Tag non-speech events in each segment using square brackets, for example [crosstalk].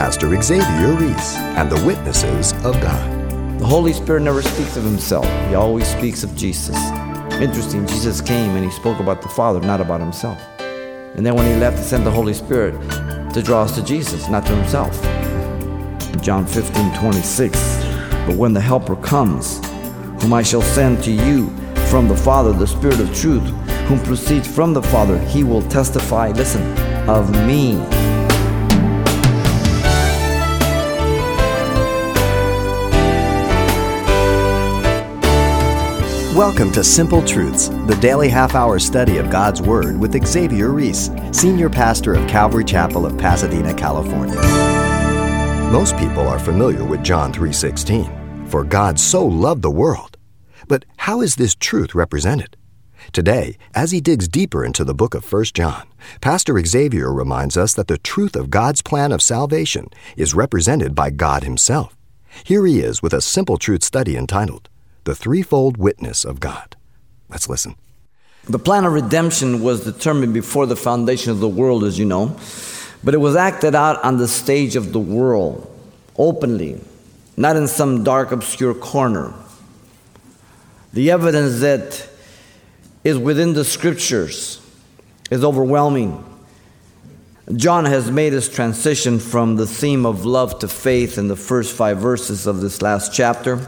Pastor Xavier Ries and the witnesses of God. The Holy Spirit never speaks of himself, he always speaks of Jesus. Interesting, Jesus came and he spoke about the Father, not about himself. And then when he left, he sent the Holy Spirit to draw us to Jesus, not to himself. John 15, 26. But when the Helper comes, whom I shall send to you from the Father, the Spirit of truth, whom proceeds from the Father, he will testify, listen, of me. Welcome to Simple Truths, the daily half hour study of God's Word with Xavier Ries, Senior Pastor of Calvary Chapel of Pasadena, California. Most people are familiar with John 3:16, for God so loved the world. But how is this truth represented? Today, as he digs deeper into the book of 1 John, Pastor Xavier reminds us that the truth of God's plan of salvation is represented by God himself. Here he is with a simple truth study entitled The Threefold Witness of God. Let's listen. The plan of redemption was determined before the foundation of the world, as you know, but it was acted out on the stage of the world, openly, not in some dark, obscure corner. The evidence that is within the scriptures is overwhelming. John has made his transition from the theme of love to faith in the first five verses of this last chapter.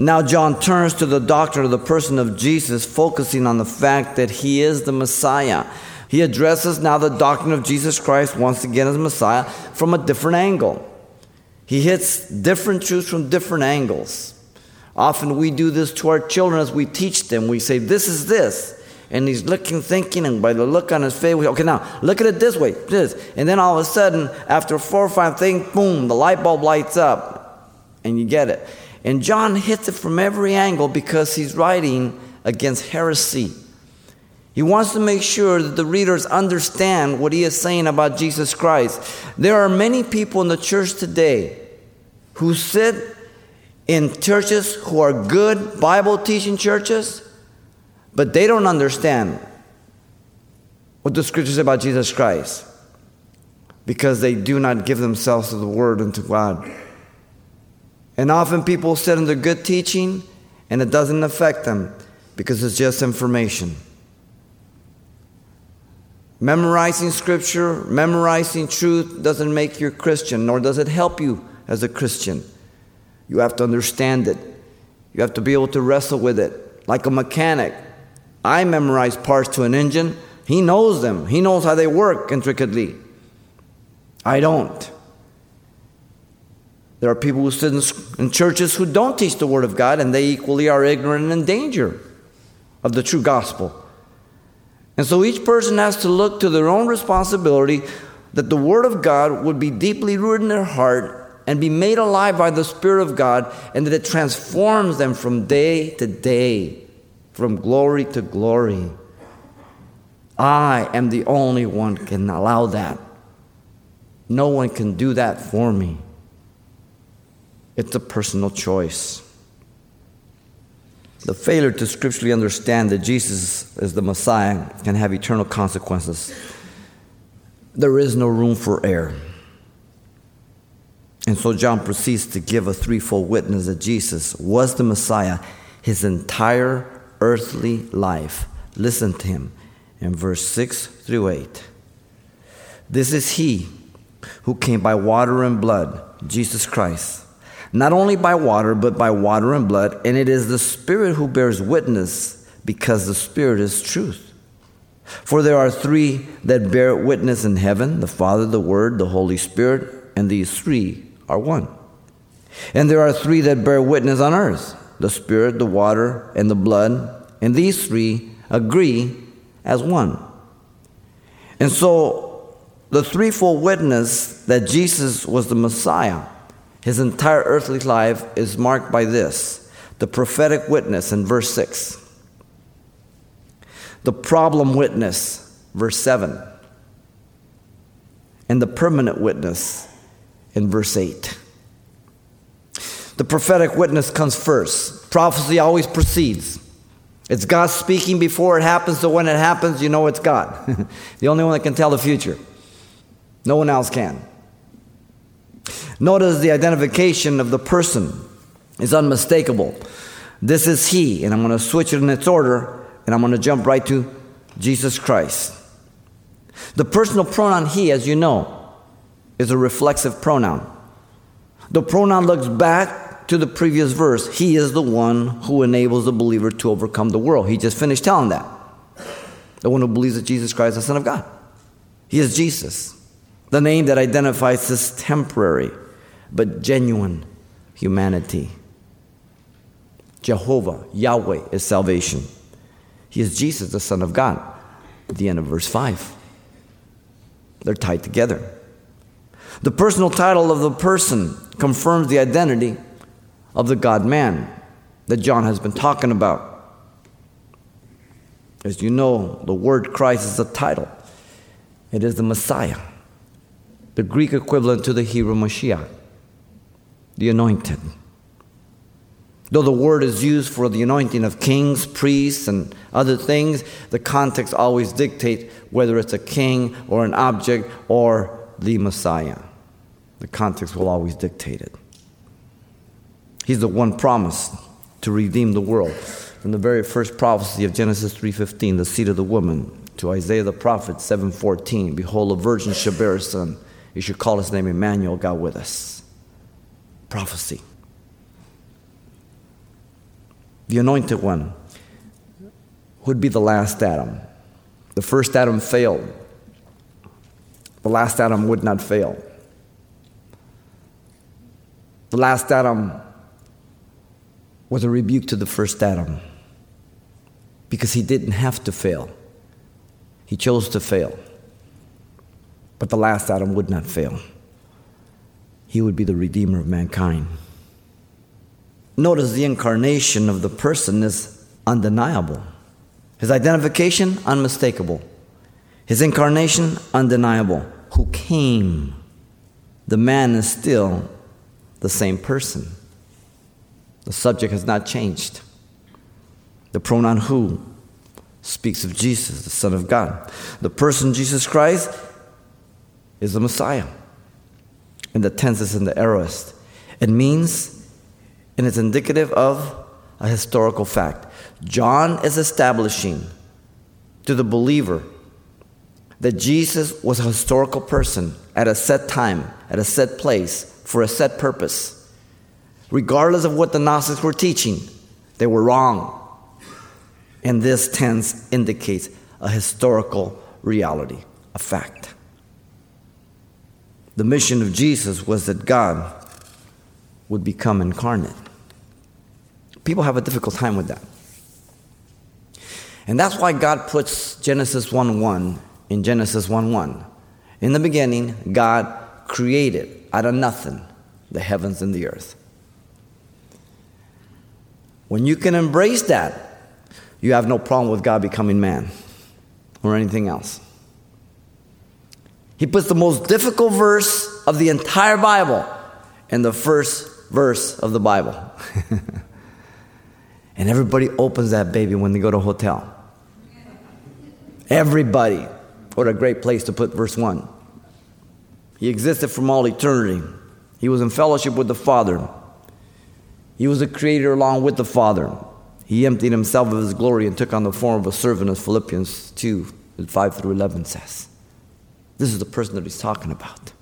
Now, John turns to the doctrine of the person of Jesus, focusing on the fact that he is the Messiah. He addresses now the doctrine of Jesus Christ once again as Messiah from a different angle. He hits different truths from different angles. Often we do this to our children as we teach them. We say, This is this. And he's looking, thinking, and by the look on his face, we okay, now look at it this way, this. And then all of a sudden, after four or five things, boom, the light bulb lights up, and you get it. And John hits it from every angle because he's writing against heresy. He wants to make sure that the readers understand what he is saying about Jesus Christ. There are many people in the church today who sit in churches who are good Bible teaching churches, but they don't understand what the scriptures say about Jesus Christ because they do not give themselves to the Word and to God. And often people sit under good teaching and it doesn't affect them because it's just information. Memorizing scripture, memorizing truth doesn't make you a Christian, nor does it help you as a Christian. You have to understand it. You have to be able to wrestle with it. Like a mechanic. I memorize parts to an engine. He knows them, he knows how they work intricately. I don't. There are people who sit in, in churches who don't teach the Word of God, and they equally are ignorant and in danger of the true gospel. And so each person has to look to their own responsibility that the Word of God would be deeply rooted in their heart and be made alive by the Spirit of God, and that it transforms them from day to day, from glory to glory. I am the only one can allow that. No one can do that for me. It's a personal choice. The failure to scripturally understand that Jesus is the Messiah can have eternal consequences. There is no room for error. And so John proceeds to give a threefold witness that Jesus was the Messiah his entire earthly life. Listen to him in verse 6 through 8. This is he who came by water and blood, Jesus Christ. Not only by water, but by water and blood, and it is the Spirit who bears witness, because the Spirit is truth. For there are three that bear witness in heaven the Father, the Word, the Holy Spirit, and these three are one. And there are three that bear witness on earth the Spirit, the water, and the blood. And these three agree as one. And so the threefold witness that Jesus was the Messiah, his entire earthly life is marked by this the prophetic witness in verse 6, the problem witness, verse 7, and the permanent witness in verse 8. The prophetic witness comes first. Prophecy always precedes. It's God speaking before it happens, so when it happens, you know it's God. [laughs] the only one that can tell the future. No one else can. Notice the identification of the person is unmistakable. This is He, and I'm going to switch it in its order, and I'm going to jump right to Jesus Christ. The personal pronoun He, as you know, is a reflexive pronoun. The pronoun looks back to the previous verse. He is the one who enables the believer to overcome the world. He just finished telling that. The one who believes that Jesus Christ is the Son of God. He is Jesus, the name that identifies this temporary but genuine humanity. Jehovah, Yahweh, is salvation. He is Jesus, the Son of God. At the end of verse 5. They're tied together. The personal title of the person confirms the identity of the God man that John has been talking about. As you know, the word Christ is a title, it is the Messiah, the Greek equivalent to the Hebrew Mashiach, the anointed. Though the word is used for the anointing of kings, priests, and other things, the context always dictates whether it's a king or an object or the Messiah. The context will always dictate it. He's the one promised to redeem the world. From the very first prophecy of Genesis 3:15, the seed of the woman, to Isaiah the prophet 7:14, behold a virgin shall bear a son. You should call his name Emmanuel, God with us. Prophecy the anointed one, would be the last Adam. The first Adam failed, the last Adam would not fail. The last Adam was a rebuke to the first Adam because he didn't have to fail. He chose to fail. But the last Adam would not fail. He would be the Redeemer of mankind. Notice the incarnation of the person is undeniable. His identification, unmistakable. His incarnation, undeniable. Who came? The man is still the same person. The subject has not changed. The pronoun who speaks of Jesus, the Son of God. The person Jesus Christ is the Messiah. The tense is in the aorist. It means and it's indicative of a historical fact. John is establishing to the believer that Jesus was a historical person at a set time, at a set place, for a set purpose. Regardless of what the Gnostics were teaching, they were wrong. And this tense indicates a historical reality, a fact. The mission of Jesus was that God would become incarnate. People have a difficult time with that. And that's why God puts Genesis 1 1 in Genesis 1 1. In the beginning, God created out of nothing the heavens and the earth. When you can embrace that, you have no problem with God becoming man or anything else. He puts the most difficult verse of the entire Bible in the first verse of the Bible. [laughs] And everybody opens that baby when they go to a hotel. Everybody. What a great place to put verse 1. He existed from all eternity. He was in fellowship with the Father. He was a creator along with the Father. He emptied himself of his glory and took on the form of a servant, as Philippians 2 5 through 11 says. This is the person that he's talking about.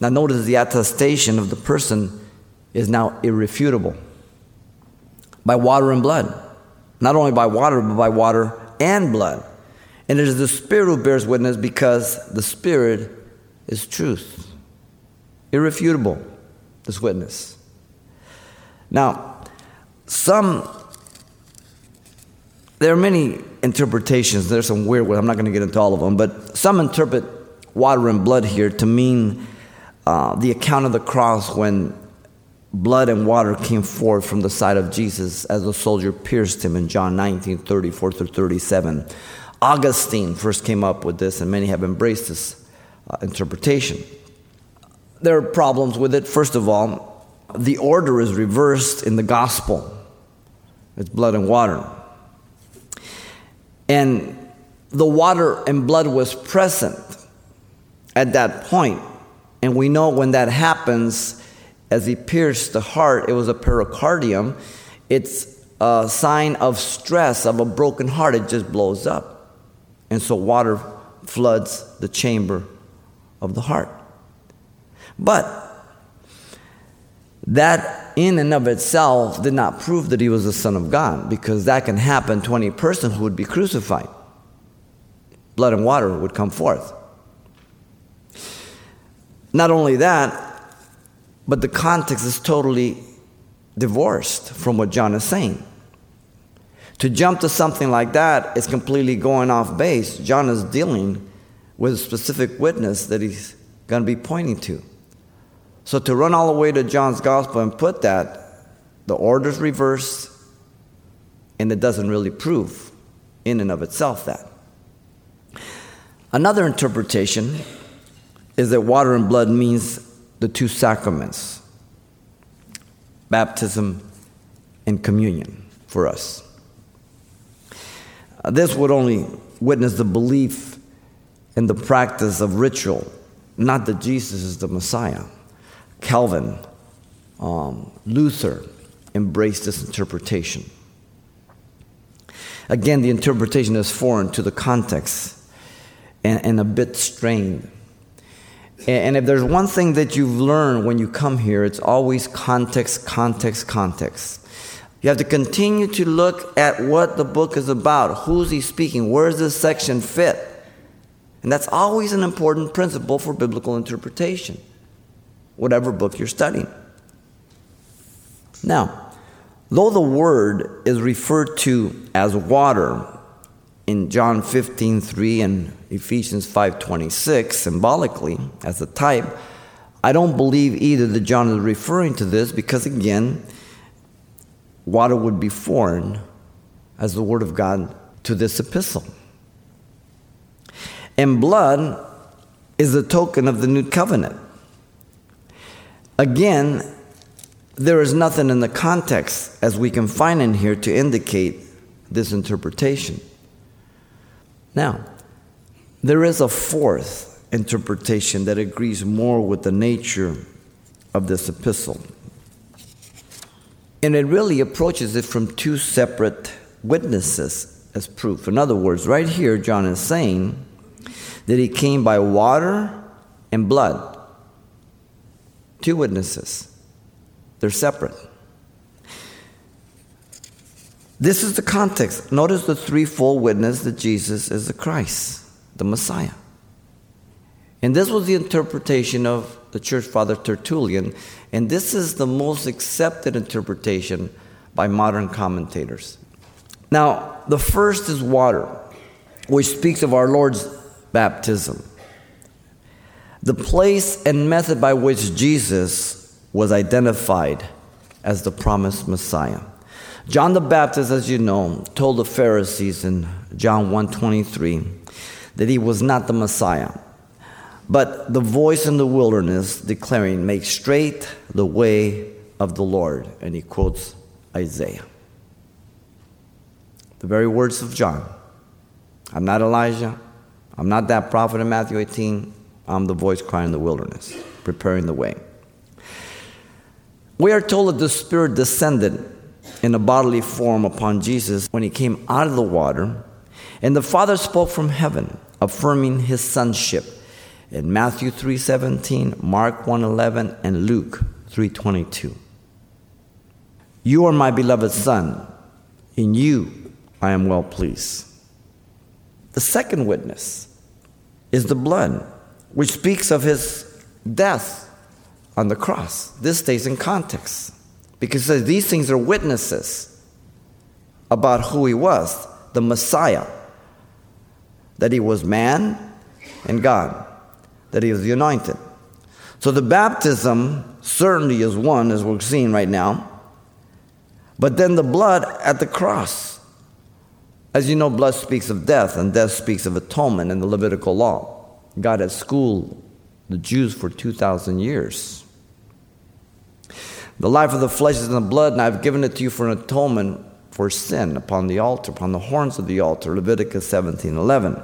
Now, notice the attestation of the person is now irrefutable by water and blood. Not only by water, but by water and blood. And it is the Spirit who bears witness because the Spirit is truth. Irrefutable, this witness. Now, some, there are many interpretations. There's some weird ones. I'm not going to get into all of them, but some interpret water and blood here to mean uh, the account of the cross when blood and water came forth from the side of Jesus as the soldier pierced him in John 19 34 through 37. Augustine first came up with this, and many have embraced this uh, interpretation. There are problems with it. First of all, the order is reversed in the gospel it's blood and water. And the water and blood was present at that point And we know when that happens, as he pierced the heart, it was a pericardium. It's a sign of stress, of a broken heart. It just blows up. And so water floods the chamber of the heart. But that in and of itself did not prove that he was the Son of God because that can happen to any person who would be crucified. Blood and water would come forth. Not only that, but the context is totally divorced from what John is saying. To jump to something like that is completely going off base. John is dealing with a specific witness that he's going to be pointing to. So to run all the way to John's gospel and put that, the order's reversed, and it doesn't really prove in and of itself that. Another interpretation is that water and blood means the two sacraments baptism and communion for us. Uh, this would only witness the belief in the practice of ritual, not that Jesus is the Messiah. Calvin, um, Luther embraced this interpretation. Again, the interpretation is foreign to the context and, and a bit strained. And if there's one thing that you've learned when you come here, it's always context, context, context. You have to continue to look at what the book is about. Who's he speaking? Where does this section fit? And that's always an important principle for biblical interpretation, whatever book you're studying. Now, though the word is referred to as water in John 15 3 and Ephesians 5:26 symbolically as a type. I don't believe either that John is referring to this because again, water would be foreign as the word of God to this epistle. And blood is a token of the new covenant. Again, there is nothing in the context as we can find in here to indicate this interpretation. Now, there is a fourth interpretation that agrees more with the nature of this epistle. And it really approaches it from two separate witnesses as proof. In other words, right here, John is saying that he came by water and blood. Two witnesses. They're separate. This is the context. Notice the threefold witness that Jesus is the Christ the Messiah. And this was the interpretation of the church father Tertullian, and this is the most accepted interpretation by modern commentators. Now, the first is water, which speaks of our Lord's baptism. The place and method by which Jesus was identified as the promised Messiah. John the Baptist, as you know, told the Pharisees in John 123 that he was not the Messiah, but the voice in the wilderness declaring, Make straight the way of the Lord. And he quotes Isaiah. The very words of John I'm not Elijah. I'm not that prophet in Matthew 18. I'm the voice crying in the wilderness, preparing the way. We are told that the Spirit descended in a bodily form upon Jesus when he came out of the water, and the Father spoke from heaven affirming his sonship in Matthew 3:17, Mark 1:11 and Luke 3:22. You are my beloved son, in you I am well pleased. The second witness is the blood, which speaks of his death on the cross. This stays in context because these things are witnesses about who he was, the Messiah that he was man and God, that he was the anointed. So the baptism certainly is one, as we're seeing right now, but then the blood at the cross. As you know, blood speaks of death, and death speaks of atonement in the Levitical law. God has schooled the Jews for 2,000 years. The life of the flesh is in the blood, and I've given it to you for an atonement for sin upon the altar, upon the horns of the altar, Leviticus 17 11.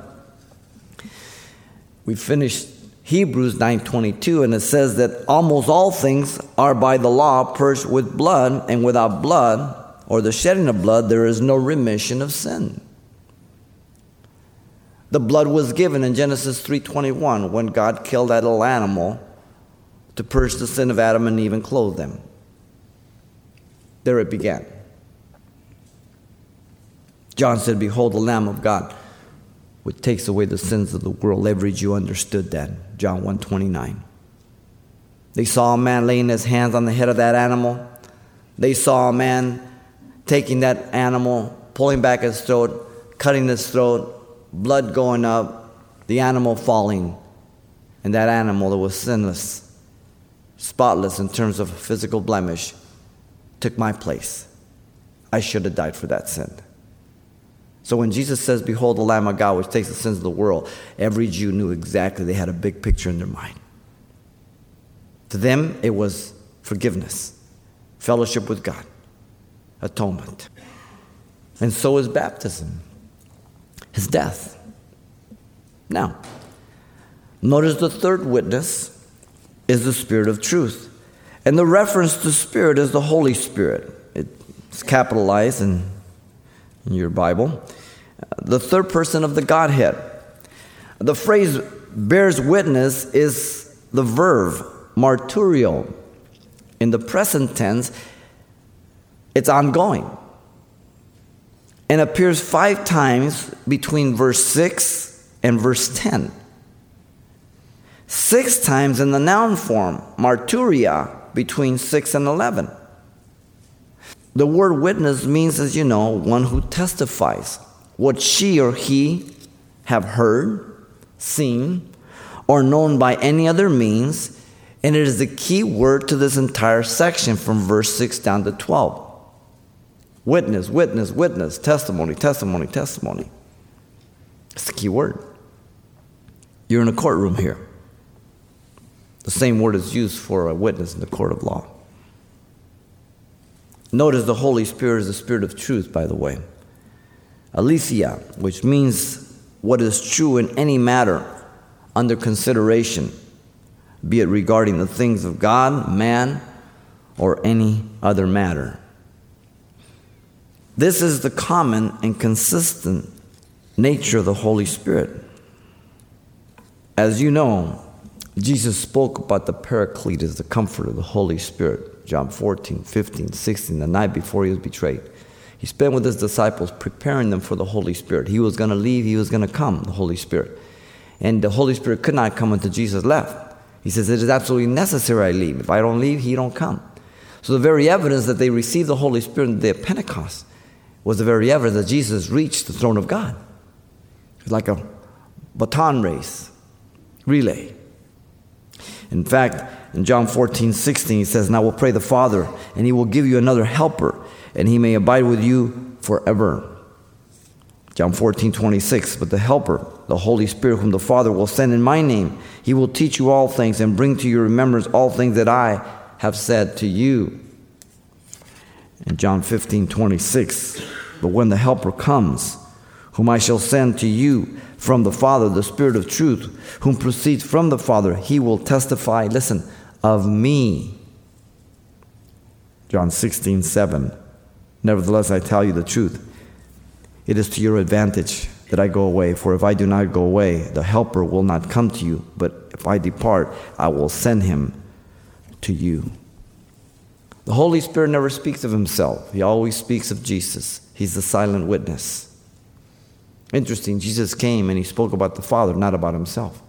We finished Hebrews 9:22 and it says that almost all things are by the law purged with blood and without blood or the shedding of blood there is no remission of sin. The blood was given in Genesis 3:21 when God killed that little animal to purge the sin of Adam and Eve and clothe them. There it began. John said, Behold the Lamb of God, which takes away the sins of the world. Every Jew understood that. John 129. They saw a man laying his hands on the head of that animal. They saw a man taking that animal, pulling back his throat, cutting his throat, blood going up, the animal falling. And that animal that was sinless, spotless in terms of physical blemish, took my place. I should have died for that sin. So when Jesus says, Behold the Lamb of God, which takes the sins of the world, every Jew knew exactly, they had a big picture in their mind. To them, it was forgiveness, fellowship with God, atonement. And so is baptism, his death. Now, notice the third witness is the Spirit of truth. And the reference to Spirit is the Holy Spirit. It's capitalized in in your Bible. The third person of the Godhead. The phrase bears witness is the verb marturio. In the present tense, it's ongoing and appears five times between verse 6 and verse 10. Six times in the noun form, marturia, between 6 and 11. The word witness means, as you know, one who testifies what she or he have heard, seen, or known by any other means, and it is the key word to this entire section from verse 6 down to 12. Witness, witness, witness, testimony, testimony, testimony. It's the key word. You're in a courtroom here. The same word is used for a witness in the court of law. Notice the Holy Spirit is the Spirit of truth, by the way. Aletheia, which means what is true in any matter under consideration, be it regarding the things of God, man, or any other matter. This is the common and consistent nature of the Holy Spirit. As you know, Jesus spoke about the Paraclete as the comfort of the Holy Spirit. John 14, 15, 16, the night before he was betrayed. He spent with his disciples preparing them for the Holy Spirit. He was going to leave, he was going to come, the Holy Spirit. And the Holy Spirit could not come until Jesus left. He says, It is absolutely necessary I leave. If I don't leave, he don't come. So the very evidence that they received the Holy Spirit on the day of Pentecost was the very evidence that Jesus reached the throne of God. It's like a baton race, relay. In fact, in John 14, 16, he says, Now we'll pray the Father, and he will give you another helper, and he may abide with you forever. John 14, 26, but the helper, the Holy Spirit, whom the Father will send in my name, he will teach you all things and bring to your remembrance all things that I have said to you. In John 15, 26, but when the helper comes, whom I shall send to you from the Father, the Spirit of truth, whom proceeds from the Father, he will testify, listen, of me. John 16, 7. Nevertheless, I tell you the truth. It is to your advantage that I go away, for if I do not go away, the Helper will not come to you, but if I depart, I will send him to you. The Holy Spirit never speaks of himself, he always speaks of Jesus. He's the silent witness. Interesting, Jesus came and he spoke about the Father, not about himself.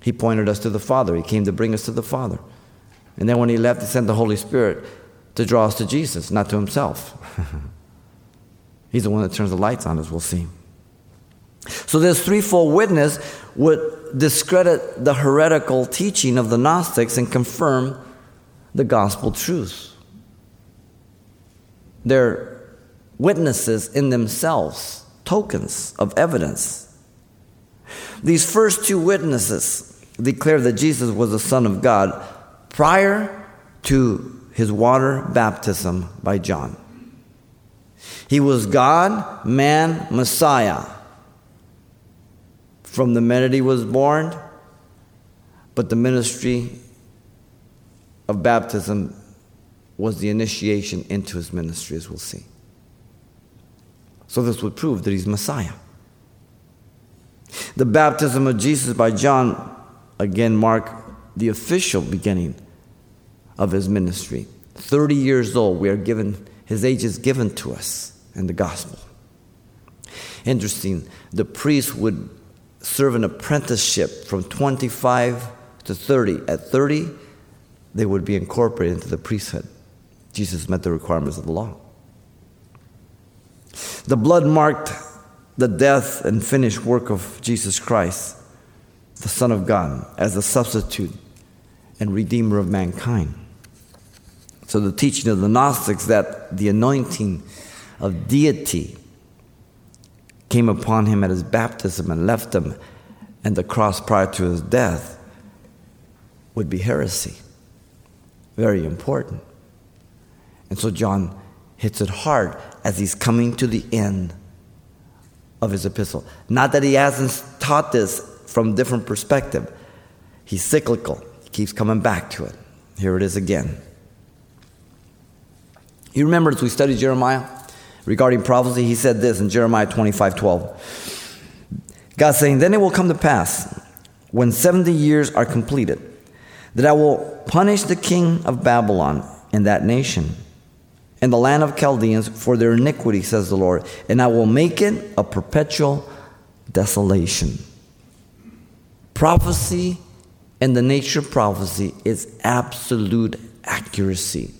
He pointed us to the Father. He came to bring us to the Father. And then when he left, he sent the Holy Spirit to draw us to Jesus, not to himself. [laughs] He's the one that turns the lights on, as we'll see. So, this threefold witness would discredit the heretical teaching of the Gnostics and confirm the gospel truth. They're witnesses in themselves, tokens of evidence. These first two witnesses declared that Jesus was the Son of God prior to his water baptism by John. He was God, man, Messiah from the minute he was born, but the ministry of baptism was the initiation into his ministry, as we'll see. So, this would prove that he's Messiah. The baptism of Jesus by John again marked the official beginning of his ministry. 30 years old, we are given, his age is given to us in the gospel. Interesting, the priest would serve an apprenticeship from 25 to 30. At 30, they would be incorporated into the priesthood. Jesus met the requirements of the law. The blood marked the death and finished work of Jesus Christ, the Son of God, as a substitute and redeemer of mankind. So, the teaching of the Gnostics that the anointing of deity came upon him at his baptism and left him and the cross prior to his death would be heresy. Very important. And so John hits it hard as he's coming to the end of his epistle. Not that he hasn't taught this from different perspective. He's cyclical. He keeps coming back to it. Here it is again. You remember as we studied Jeremiah regarding prophecy, he said this in Jeremiah 25 12. God saying, Then it will come to pass when 70 years are completed that I will punish the king of Babylon and that nation and the land of Chaldeans for their iniquity, says the Lord, and I will make it a perpetual desolation. Prophecy and the nature of prophecy is absolute accuracy.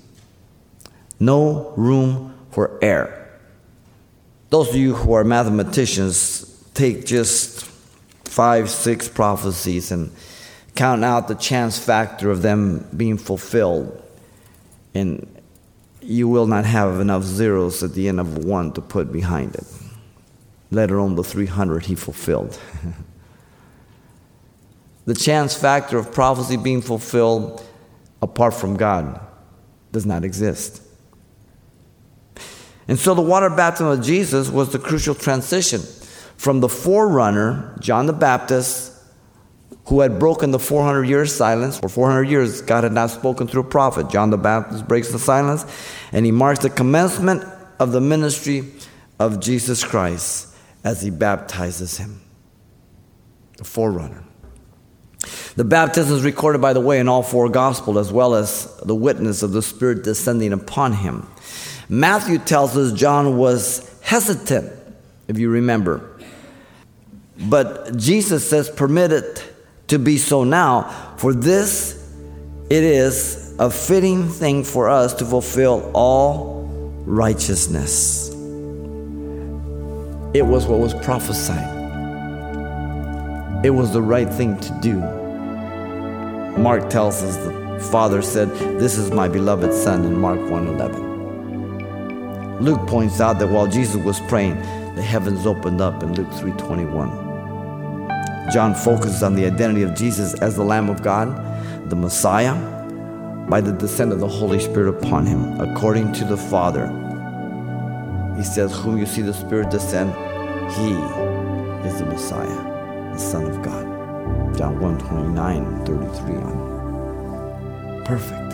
No room for error. Those of you who are mathematicians take just five, six prophecies and count out the chance factor of them being fulfilled. And you will not have enough zeros at the end of one to put behind it, let alone the 300 he fulfilled. [laughs] the chance factor of prophecy being fulfilled apart from God does not exist. And so the water baptism of Jesus was the crucial transition from the forerunner, John the Baptist, who had broken the 400 years silence. For 400 years, God had not spoken through a prophet. John the Baptist breaks the silence, and he marks the commencement of the ministry of Jesus Christ as he baptizes him. The forerunner. The baptism is recorded, by the way, in all four Gospels, as well as the witness of the Spirit descending upon him. Matthew tells us John was hesitant, if you remember. But Jesus says, permit it to be so now, for this it is a fitting thing for us to fulfill all righteousness. It was what was prophesied. It was the right thing to do. Mark tells us the Father said, This is my beloved Son in Mark 1:11. Luke points out that while Jesus was praying, the heavens opened up in Luke 3:21. John focuses on the identity of Jesus as the Lamb of God, the Messiah, by the descent of the Holy Spirit upon him, according to the Father. He says, Whom you see the Spirit descend, he is the Messiah, the Son of God. John 129, 33 on. Perfect.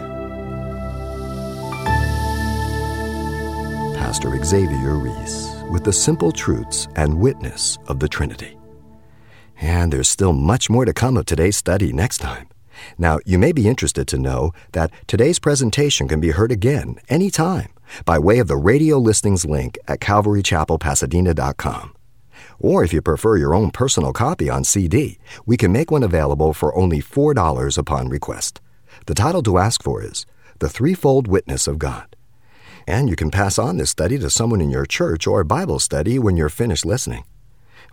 Pastor Xavier Ries with the simple truths and witness of the Trinity. And there's still much more to come of today's study next time. Now, you may be interested to know that today's presentation can be heard again anytime by way of the radio listings link at calvarychapelpasadena.com. Or if you prefer your own personal copy on CD, we can make one available for only $4 upon request. The title to ask for is The Threefold Witness of God. And you can pass on this study to someone in your church or Bible study when you're finished listening.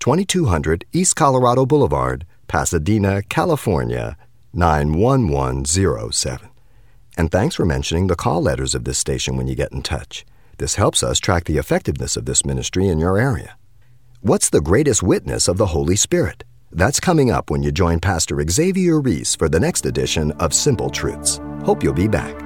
2200 East Colorado Boulevard, Pasadena, California 91107. And thanks for mentioning the call letters of this station when you get in touch. This helps us track the effectiveness of this ministry in your area. What's the greatest witness of the Holy Spirit? That's coming up when you join Pastor Xavier Ries for the next edition of Simple Truths. Hope you'll be back.